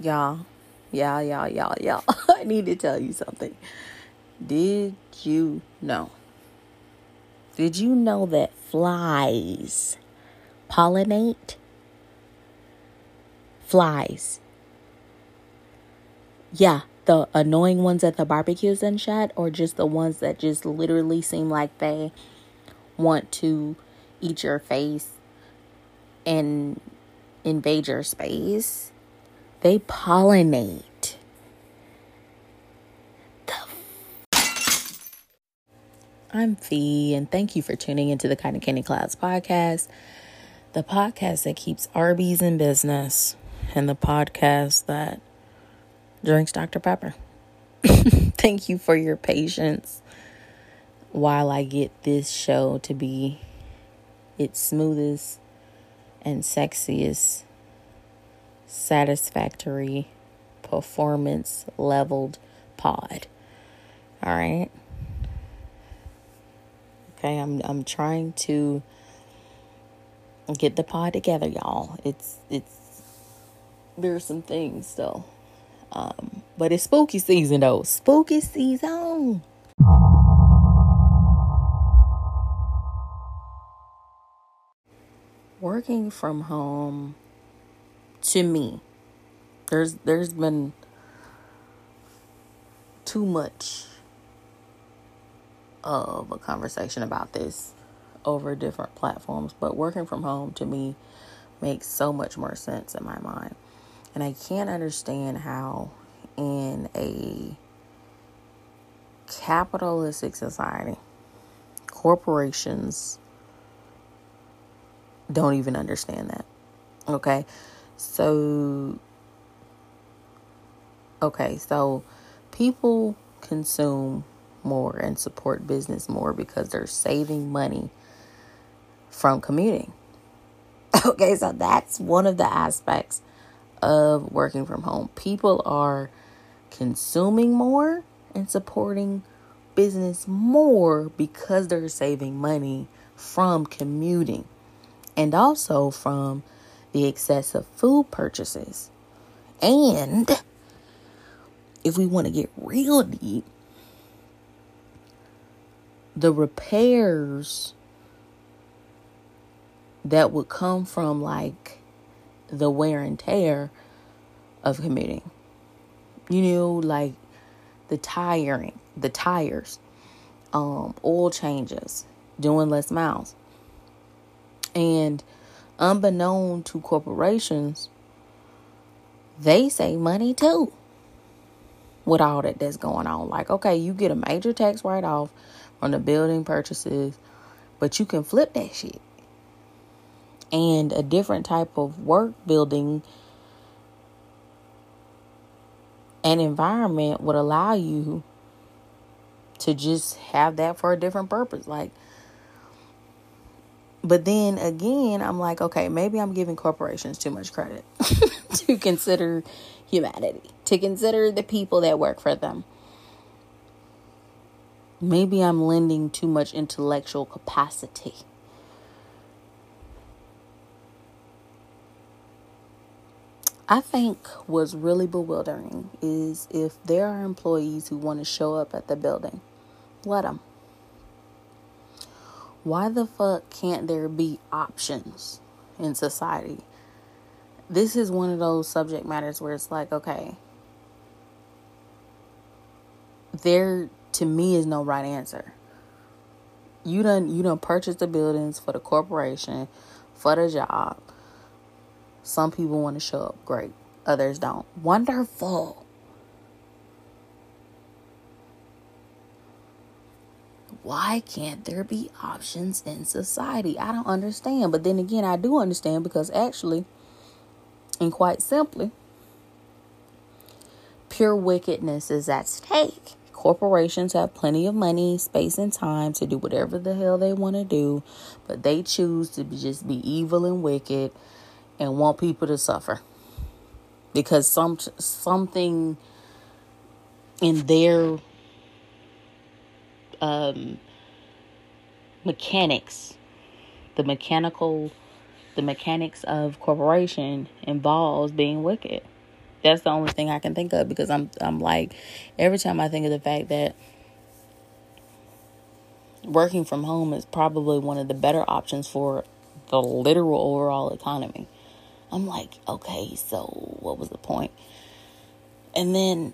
Y'all, y'all, y'all, y'all, y'all. I need to tell you something. Did you know? Did you know that flies pollinate? Flies. Yeah, the annoying ones at the barbecues and shit, or just the ones that just literally seem like they want to eat your face and invade your space. They pollinate. I'm Fee, and thank you for tuning into the Cotton Candy Clouds podcast, the podcast that keeps Arby's in business, and the podcast that drinks Dr. Pepper. thank you for your patience while I get this show to be its smoothest and sexiest satisfactory performance leveled pod. All right. Okay, I'm I'm trying to get the pod together, y'all. It's it's there's some things still. Um, but it's spooky season though. Spooky season. Working from home to me. There's there's been too much of a conversation about this over different platforms but working from home to me makes so much more sense in my mind. And i can't understand how in a capitalistic society corporations don't even understand that okay so, okay, so people consume more and support business more because they're saving money from commuting. Okay, so that's one of the aspects of working from home. People are consuming more and supporting business more because they're saving money from commuting and also from the excessive food purchases. And if we want to get real deep, the repairs that would come from like the wear and tear of commuting. You know, like the tiring, the tires, um, oil changes, doing less miles. And unbeknown to corporations, they save money too with all that that's going on. Like, okay, you get a major tax write off from the building purchases, but you can flip that shit. And a different type of work building and environment would allow you to just have that for a different purpose. Like, but then again, I'm like, okay, maybe I'm giving corporations too much credit to consider humanity, to consider the people that work for them. Maybe I'm lending too much intellectual capacity. I think what's really bewildering is if there are employees who want to show up at the building, let them why the fuck can't there be options in society? This is one of those subject matters where it's like, okay, there to me is no right answer. You don't you don't purchase the buildings for the corporation, for the job. Some people want to show up, great. Others don't. Wonderful. Why can't there be options in society? I don't understand. But then again, I do understand because actually, and quite simply, pure wickedness is at stake. Corporations have plenty of money, space, and time to do whatever the hell they want to do, but they choose to be, just be evil and wicked and want people to suffer because some something in their um, mechanics, the mechanical, the mechanics of corporation involves being wicked. That's the only thing I can think of because I'm I'm like every time I think of the fact that working from home is probably one of the better options for the literal overall economy. I'm like, okay, so what was the point? And then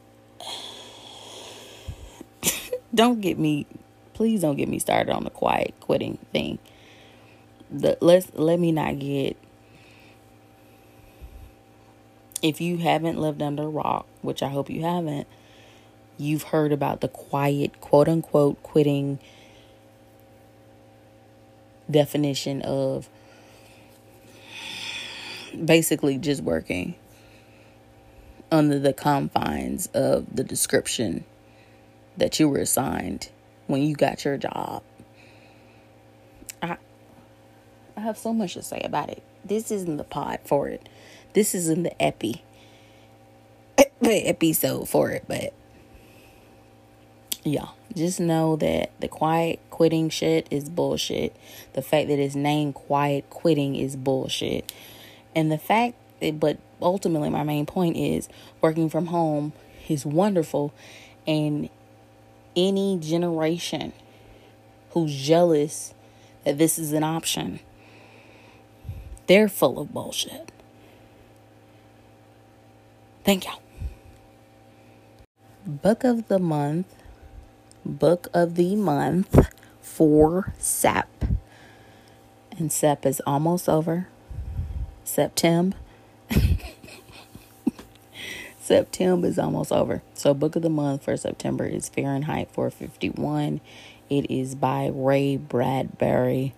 don't get me please don't get me started on the quiet quitting thing. The let's let me not get if you haven't lived under a rock, which I hope you haven't, you've heard about the quiet quote unquote quitting definition of basically just working under the confines of the description that you were assigned when you got your job. I I have so much to say about it. This isn't the pod for it. This isn't the epi episode for it, but yeah, just know that the quiet quitting shit is bullshit. The fact that it's named quiet quitting is bullshit. And the fact that, but ultimately, my main point is working from home is wonderful. And any generation who's jealous that this is an option, they're full of bullshit. Thank y'all. Book of the month book of the month for SEP. And SEP is almost over. September. September is almost over. So, book of the month for September is Fahrenheit 451. It is by Ray Bradbury.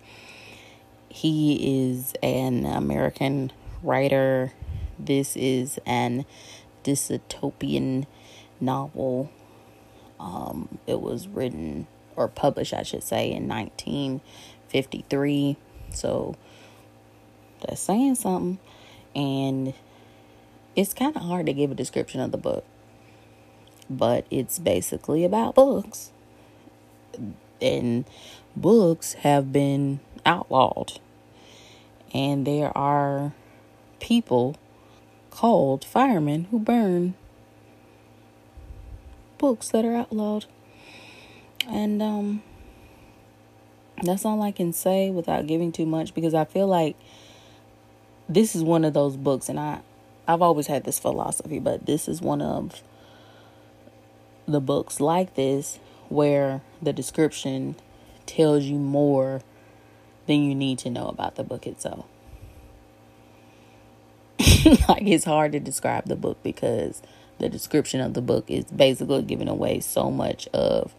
He is an American writer. This is an dystopian novel um, it was written or published, I should say, in 1953. So that's saying something. And it's kind of hard to give a description of the book, but it's basically about books. And books have been outlawed. And there are people called firemen who burn books that are outlawed. And um that's all I can say without giving too much because I feel like this is one of those books and I I've always had this philosophy, but this is one of the books like this where the description tells you more than you need to know about the book itself. like it's hard to describe the book because the description of the book is basically giving away so much of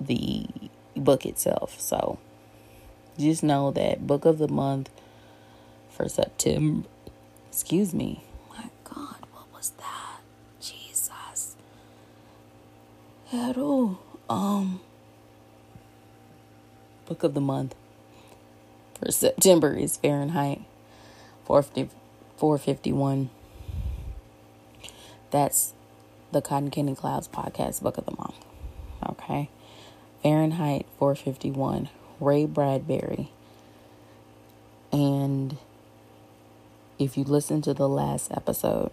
the book itself. So just know that book of the month for September. Excuse me. My God, what was that? Jesus. Hello. Um. Book of the month for September is Fahrenheit 450, 451. That's the Cotton Candy Clouds podcast book of the month. Okay. Fahrenheit 451, Ray Bradbury. And if you listen to the last episode,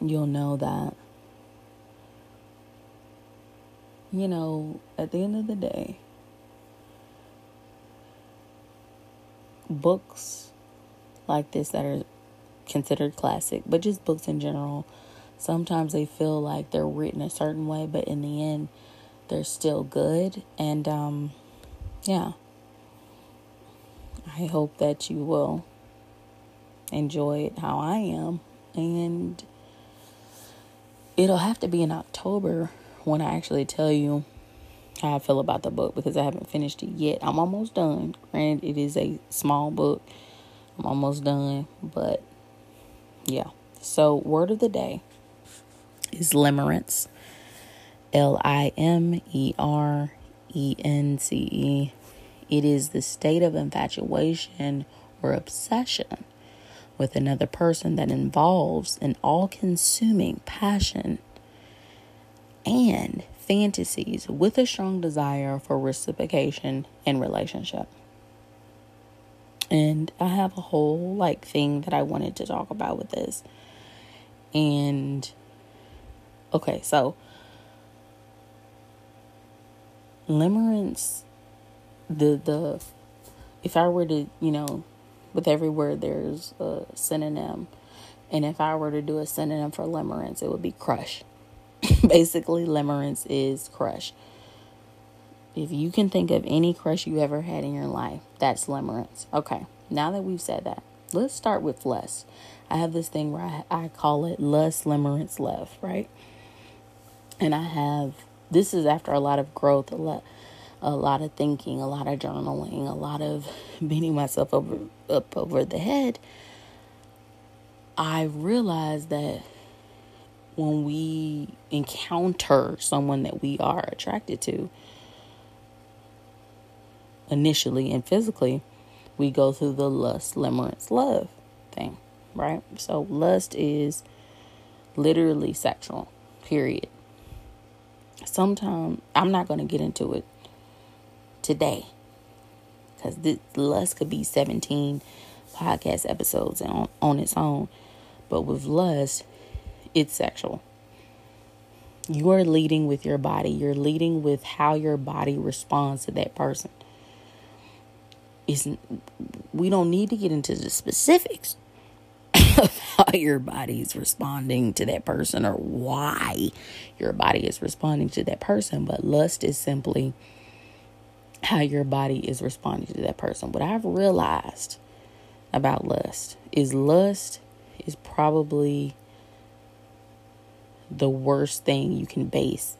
you'll know that, you know, at the end of the day, books like this that are considered classic, but just books in general. Sometimes they feel like they're written a certain way, but in the end, they're still good. And um, yeah, I hope that you will enjoy it how I am. And it'll have to be in October when I actually tell you how I feel about the book because I haven't finished it yet. I'm almost done. Granted, it is a small book. I'm almost done, but yeah. So, word of the day is limerence. L I M E R E N C E. It is the state of infatuation or obsession with another person that involves an all consuming passion and fantasies with a strong desire for reciprocation in relationship. And I have a whole like thing that I wanted to talk about with this. And okay, so limerence the the if I were to, you know, with every word there's a synonym. And if I were to do a synonym for limerence, it would be crush. Basically, limerence is crush. If you can think of any crush you ever had in your life, that's limerence. Okay, now that we've said that, let's start with lust. I have this thing where I, I call it lust, limerence, love, right? And I have, this is after a lot of growth, a lot a lot of thinking, a lot of journaling, a lot of beating myself over up over the head, I realized that when we encounter someone that we are attracted to initially and physically, we go through the lust, limerence, love thing, right? So lust is literally sexual, period. Sometimes I'm not going to get into it today. Because this lust could be 17 podcast episodes on, on its own. But with lust, it's sexual. You are leading with your body. You're leading with how your body responds to that person. It's, we don't need to get into the specifics of how your body is responding to that person or why your body is responding to that person. But lust is simply how your body is responding to that person. What I've realized about lust is lust is probably the worst thing you can base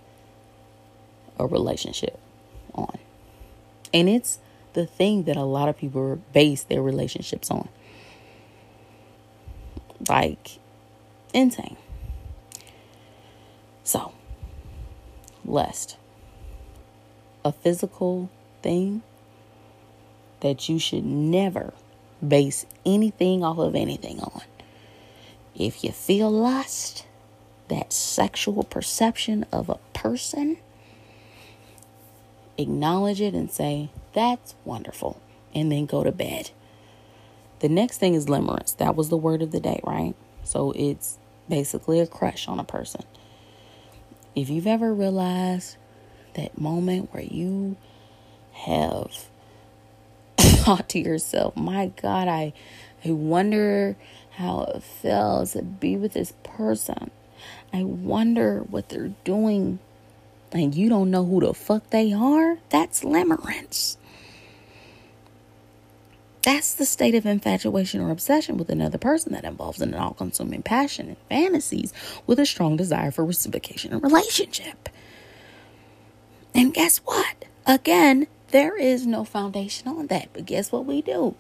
a relationship on. And it's the thing that a lot of people base their relationships on. Like, insane. So, lust. A physical thing that you should never base anything off of anything on. If you feel lust, that sexual perception of a person, acknowledge it and say, That's wonderful, and then go to bed. The next thing is limerence. That was the word of the day, right? So it's basically a crush on a person. If you've ever realized that moment where you have thought to yourself, my God, I, I wonder how it feels to be with this person. I wonder what they're doing. And you don't know who the fuck they are? That's limerence. That's the state of infatuation or obsession with another person that involves an all consuming passion and fantasies with a strong desire for reciprocation and relationship. And guess what? Again, there is no foundation on that. But guess what we do?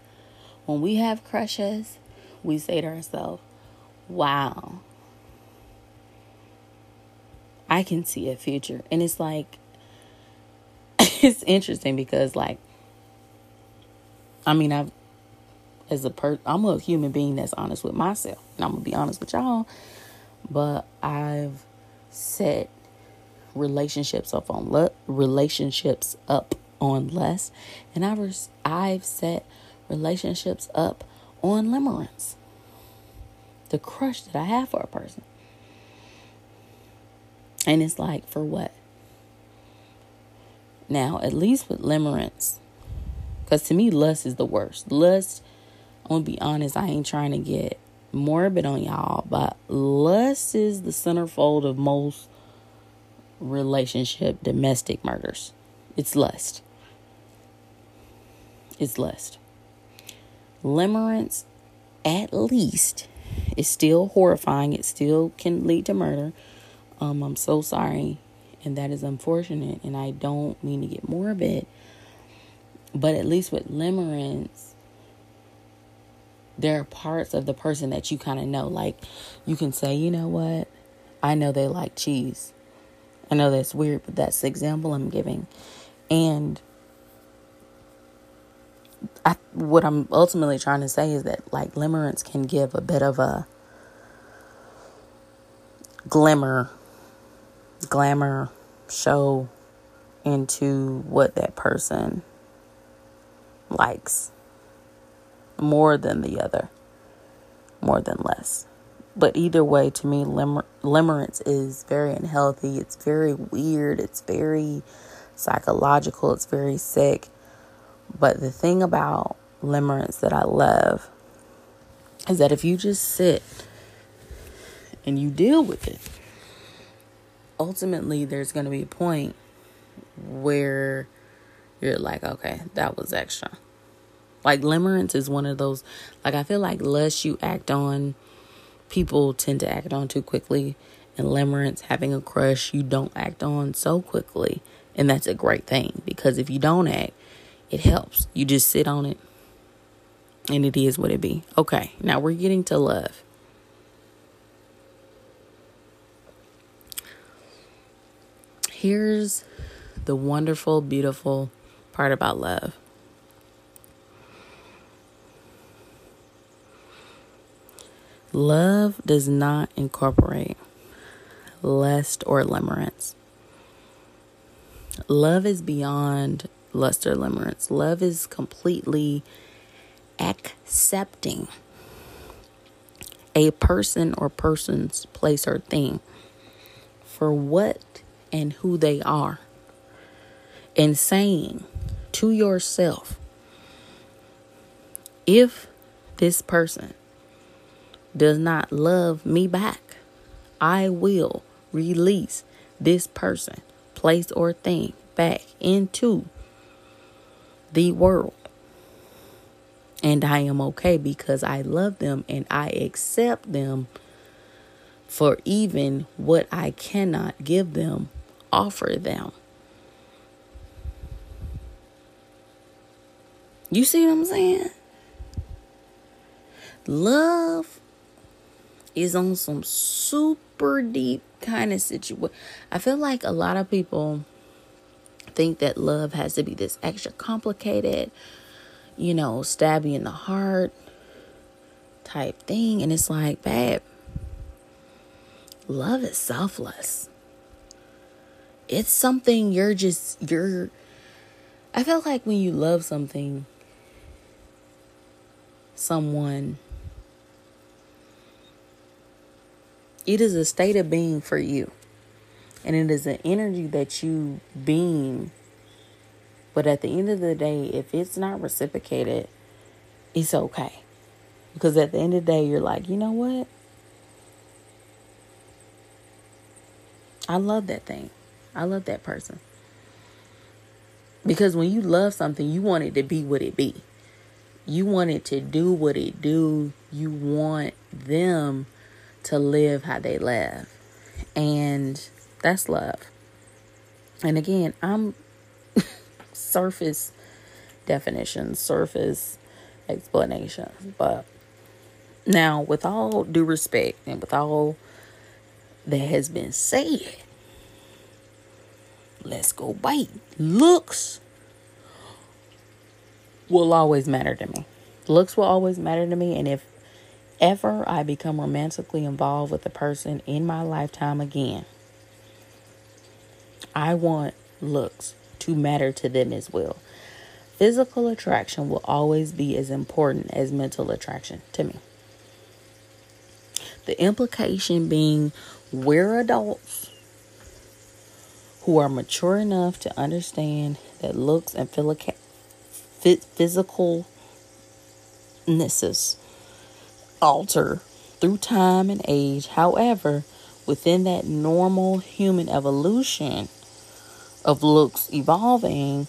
When we have crushes, we say to ourselves, wow, I can see a future. And it's like, it's interesting because, like, I mean, I've, as a per, I'm a human being that's honest with myself, and I'm gonna be honest with y'all. But I've set relationships up on relationships up on less, and I've I've set relationships up on limerence. The crush that I have for a person. And it's like, for what? Now, at least with limerence, because to me, lust is the worst. Lust, I'm going to be honest, I ain't trying to get morbid on y'all, but lust is the centerfold of most relationship domestic murders. It's lust is lust. Limerence, at least, is still horrifying. It still can lead to murder. Um, I'm so sorry, and that is unfortunate. And I don't mean to get morbid, but at least with limerence, there are parts of the person that you kind of know. Like, you can say, you know what? I know they like cheese. I know that's weird, but that's the example I'm giving. And I, what I'm ultimately trying to say is that like limerence can give a bit of a glimmer, glamour show into what that person likes. more than the other, more than less. But either way, to me, limer- limerence is very unhealthy. It's very weird. It's very psychological. It's very sick. But the thing about limerence that I love is that if you just sit and you deal with it, ultimately there's going to be a point where you're like, okay, that was extra. Like limerence is one of those, like, I feel like less you act on, people tend to act on too quickly. And limerence, having a crush, you don't act on so quickly. And that's a great thing because if you don't act, it helps. You just sit on it and it is what it be. Okay, now we're getting to love. Here's the wonderful, beautiful part about love. Love does not incorporate lust or limerence. Love is beyond lust or limerence. Love is completely accepting a person or person's place or thing for what and who they are. And saying to yourself, if this person does not love me back, I will release this person, place, or thing back into the world. And I am okay because I love them and I accept them for even what I cannot give them, offer them. You see what I'm saying? Love is on some super deep kind of situation. I feel like a lot of people think that love has to be this extra complicated, you know, stab you in the heart type thing. And it's like, babe, love is selfless. It's something you're just, you're, I feel like when you love something, someone, it is a state of being for you. And it is an energy that you beam. But at the end of the day, if it's not reciprocated, it's okay. Because at the end of the day, you're like, you know what? I love that thing. I love that person. Because when you love something, you want it to be what it be. You want it to do what it do. You want them to live how they live. And that's love. And again, I'm surface definition, surface explanations. But now, with all due respect and with all that has been said, let's go bite. Looks will always matter to me. Looks will always matter to me. And if ever I become romantically involved with a person in my lifetime again, I want looks to matter to them as well. Physical attraction will always be as important as mental attraction to me. The implication being we're adults who are mature enough to understand that looks and physicalnesses alter through time and age. However, within that normal human evolution of looks evolving,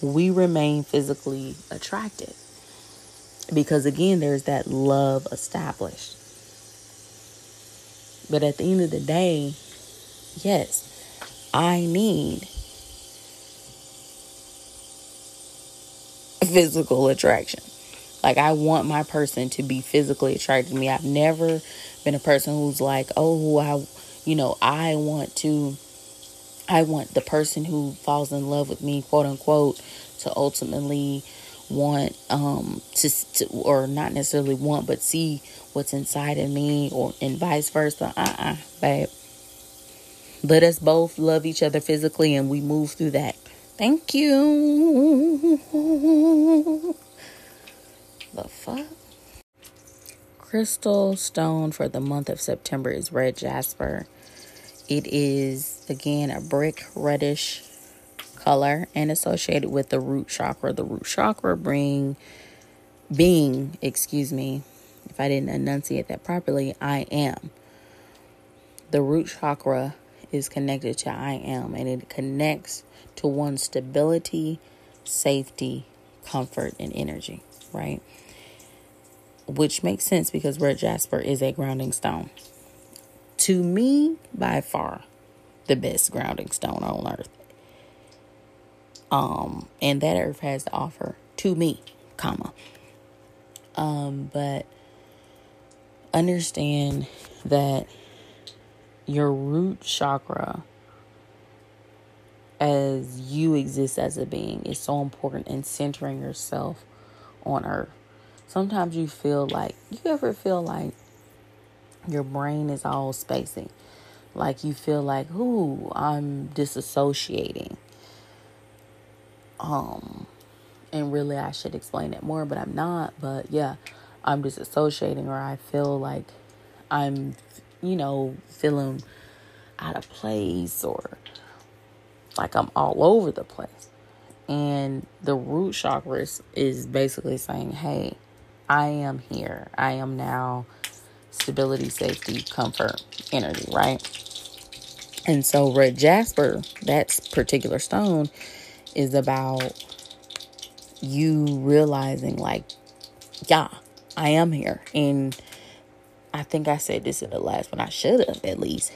we remain physically attracted. Because again, there's that love established. But at the end of the day, yes, I need physical attraction. Like I want my person to be physically attracted to me. I've never been a person who's like, "Oh, I you know, I want to I want the person who falls in love with me, quote unquote, to ultimately want um to, to or not necessarily want but see what's inside of me or and vice versa. Uh-uh, babe. Let us both love each other physically and we move through that. Thank you. The fuck? Crystal stone for the month of September is red jasper. It is again a brick reddish color and associated with the root chakra. The root chakra bring being, excuse me, if I didn't enunciate that properly, I am. The root chakra is connected to I am and it connects to one's stability, safety, comfort, and energy, right? Which makes sense because red jasper is a grounding stone. To me, by far, the best grounding stone on earth. Um, and that earth has to offer to me, comma. Um, but understand that your root chakra as you exist as a being is so important in centering yourself on earth. Sometimes you feel like you ever feel like your brain is all spacing. Like you feel like, ooh, I'm disassociating. Um and really I should explain it more, but I'm not. But yeah, I'm disassociating or I feel like I'm you know, feeling out of place or like I'm all over the place. And the root chakra is, is basically saying, hey, I am here. I am now stability, safety, comfort, energy, right? And so red jasper, that particular stone, is about you realizing, like, yeah, I am here. And I think I said this in the last one. I should have at least.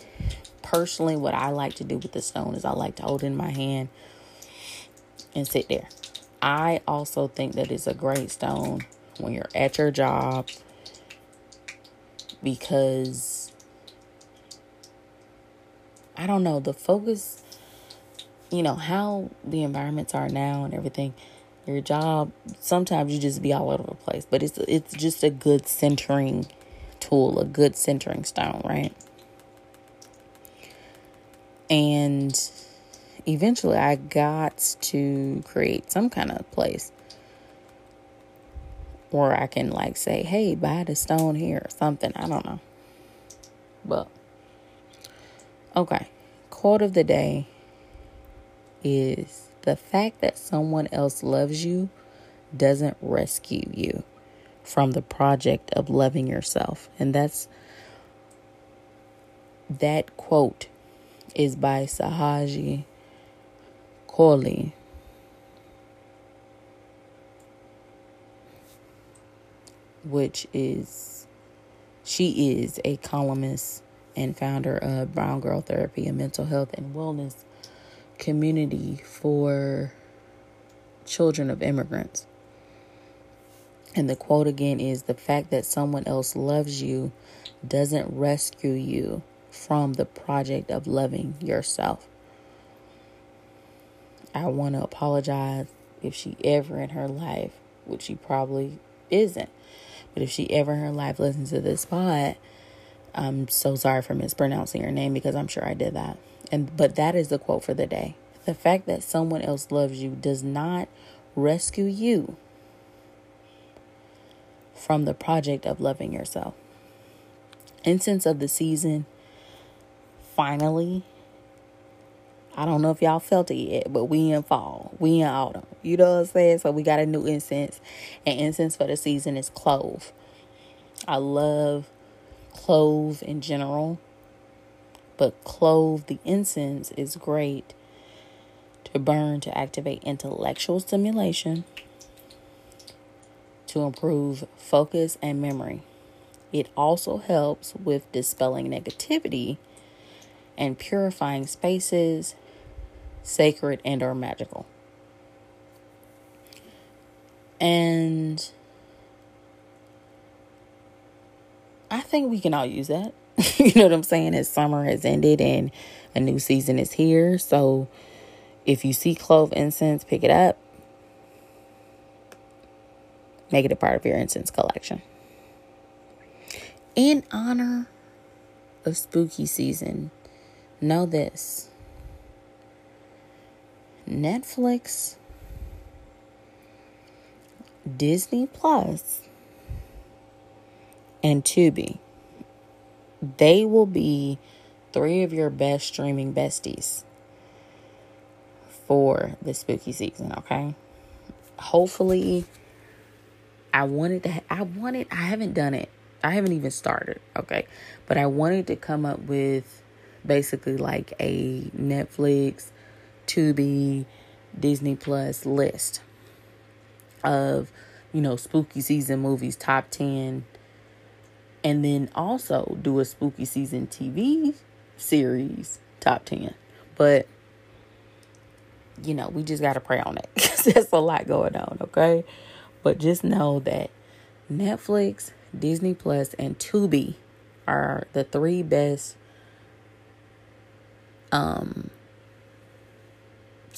Personally, what I like to do with the stone is I like to hold in my hand and sit there. I also think that it's a great stone when you're at your job because I don't know, the focus, you know, how the environments are now and everything. Your job, sometimes you just be all over the place, but it's it's just a good centering tool, a good centering stone, right? And eventually I got to create some kind of place where I can like say, hey, buy the stone here or something. I don't know. But okay. Quote of the day is the fact that someone else loves you doesn't rescue you from the project of loving yourself. And that's that quote is by Sahaji Kohli. Which is, she is a columnist and founder of Brown Girl Therapy, a mental health and wellness community for children of immigrants. And the quote again is the fact that someone else loves you doesn't rescue you from the project of loving yourself. I want to apologize if she ever in her life, which she probably isn't, but if she ever in her life listens to this pod, I'm so sorry for mispronouncing her name because I'm sure I did that. And but that is the quote for the day. The fact that someone else loves you does not rescue you from the project of loving yourself. Incense of the season, finally. I don't know if y'all felt it yet, but we in fall. We in autumn. You know what I'm saying? So we got a new incense. And incense for the season is clove. I love clove in general. But clove, the incense, is great to burn to activate intellectual stimulation to improve focus and memory. It also helps with dispelling negativity and purifying spaces, sacred and or magical. And I think we can all use that. you know what I'm saying? As summer has ended and a new season is here. So if you see clove incense, pick it up Make it a part of your incense collection. In honor of spooky season, know this Netflix, Disney Plus, and Tubi. They will be three of your best streaming besties for the spooky season, okay? Hopefully I wanted to I wanted I haven't done it. I haven't even started, okay? But I wanted to come up with basically like a Netflix, Tubi, Disney Plus list of, you know, spooky season movies top 10 and then also do a spooky season TV series top 10. But you know, we just got to pray on it cuz there's a lot going on, okay? But just know that Netflix, Disney Plus and Tubi are the three best um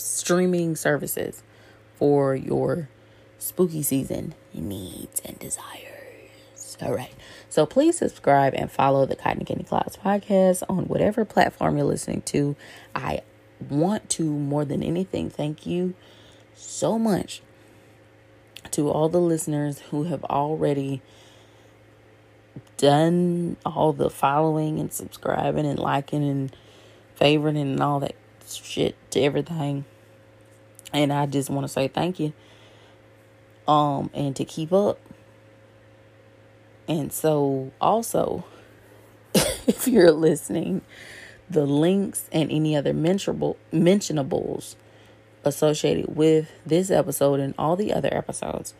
streaming services for your spooky season needs and desires. All right. So please subscribe and follow the Cotton Candy Clouds podcast on whatever platform you're listening to. I want to more than anything thank you so much to all the listeners who have already done all the following and subscribing and liking and favoring and all that shit to everything. And I just want to say thank you. Um and to keep up and so, also, if you're listening, the links and any other mentionable mentionables associated with this episode and all the other episodes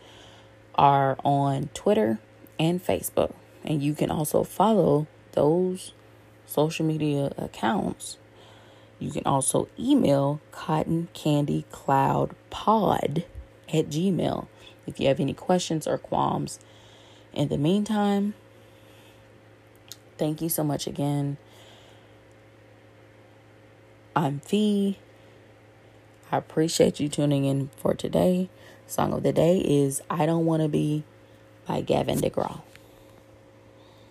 are on Twitter and Facebook. And you can also follow those social media accounts. You can also email cotton candy cloud pod at gmail if you have any questions or qualms in the meantime, thank you so much again. I'm Fee. I appreciate you tuning in for today. Song of the day is I Don't Want to Be by Gavin DeGraw.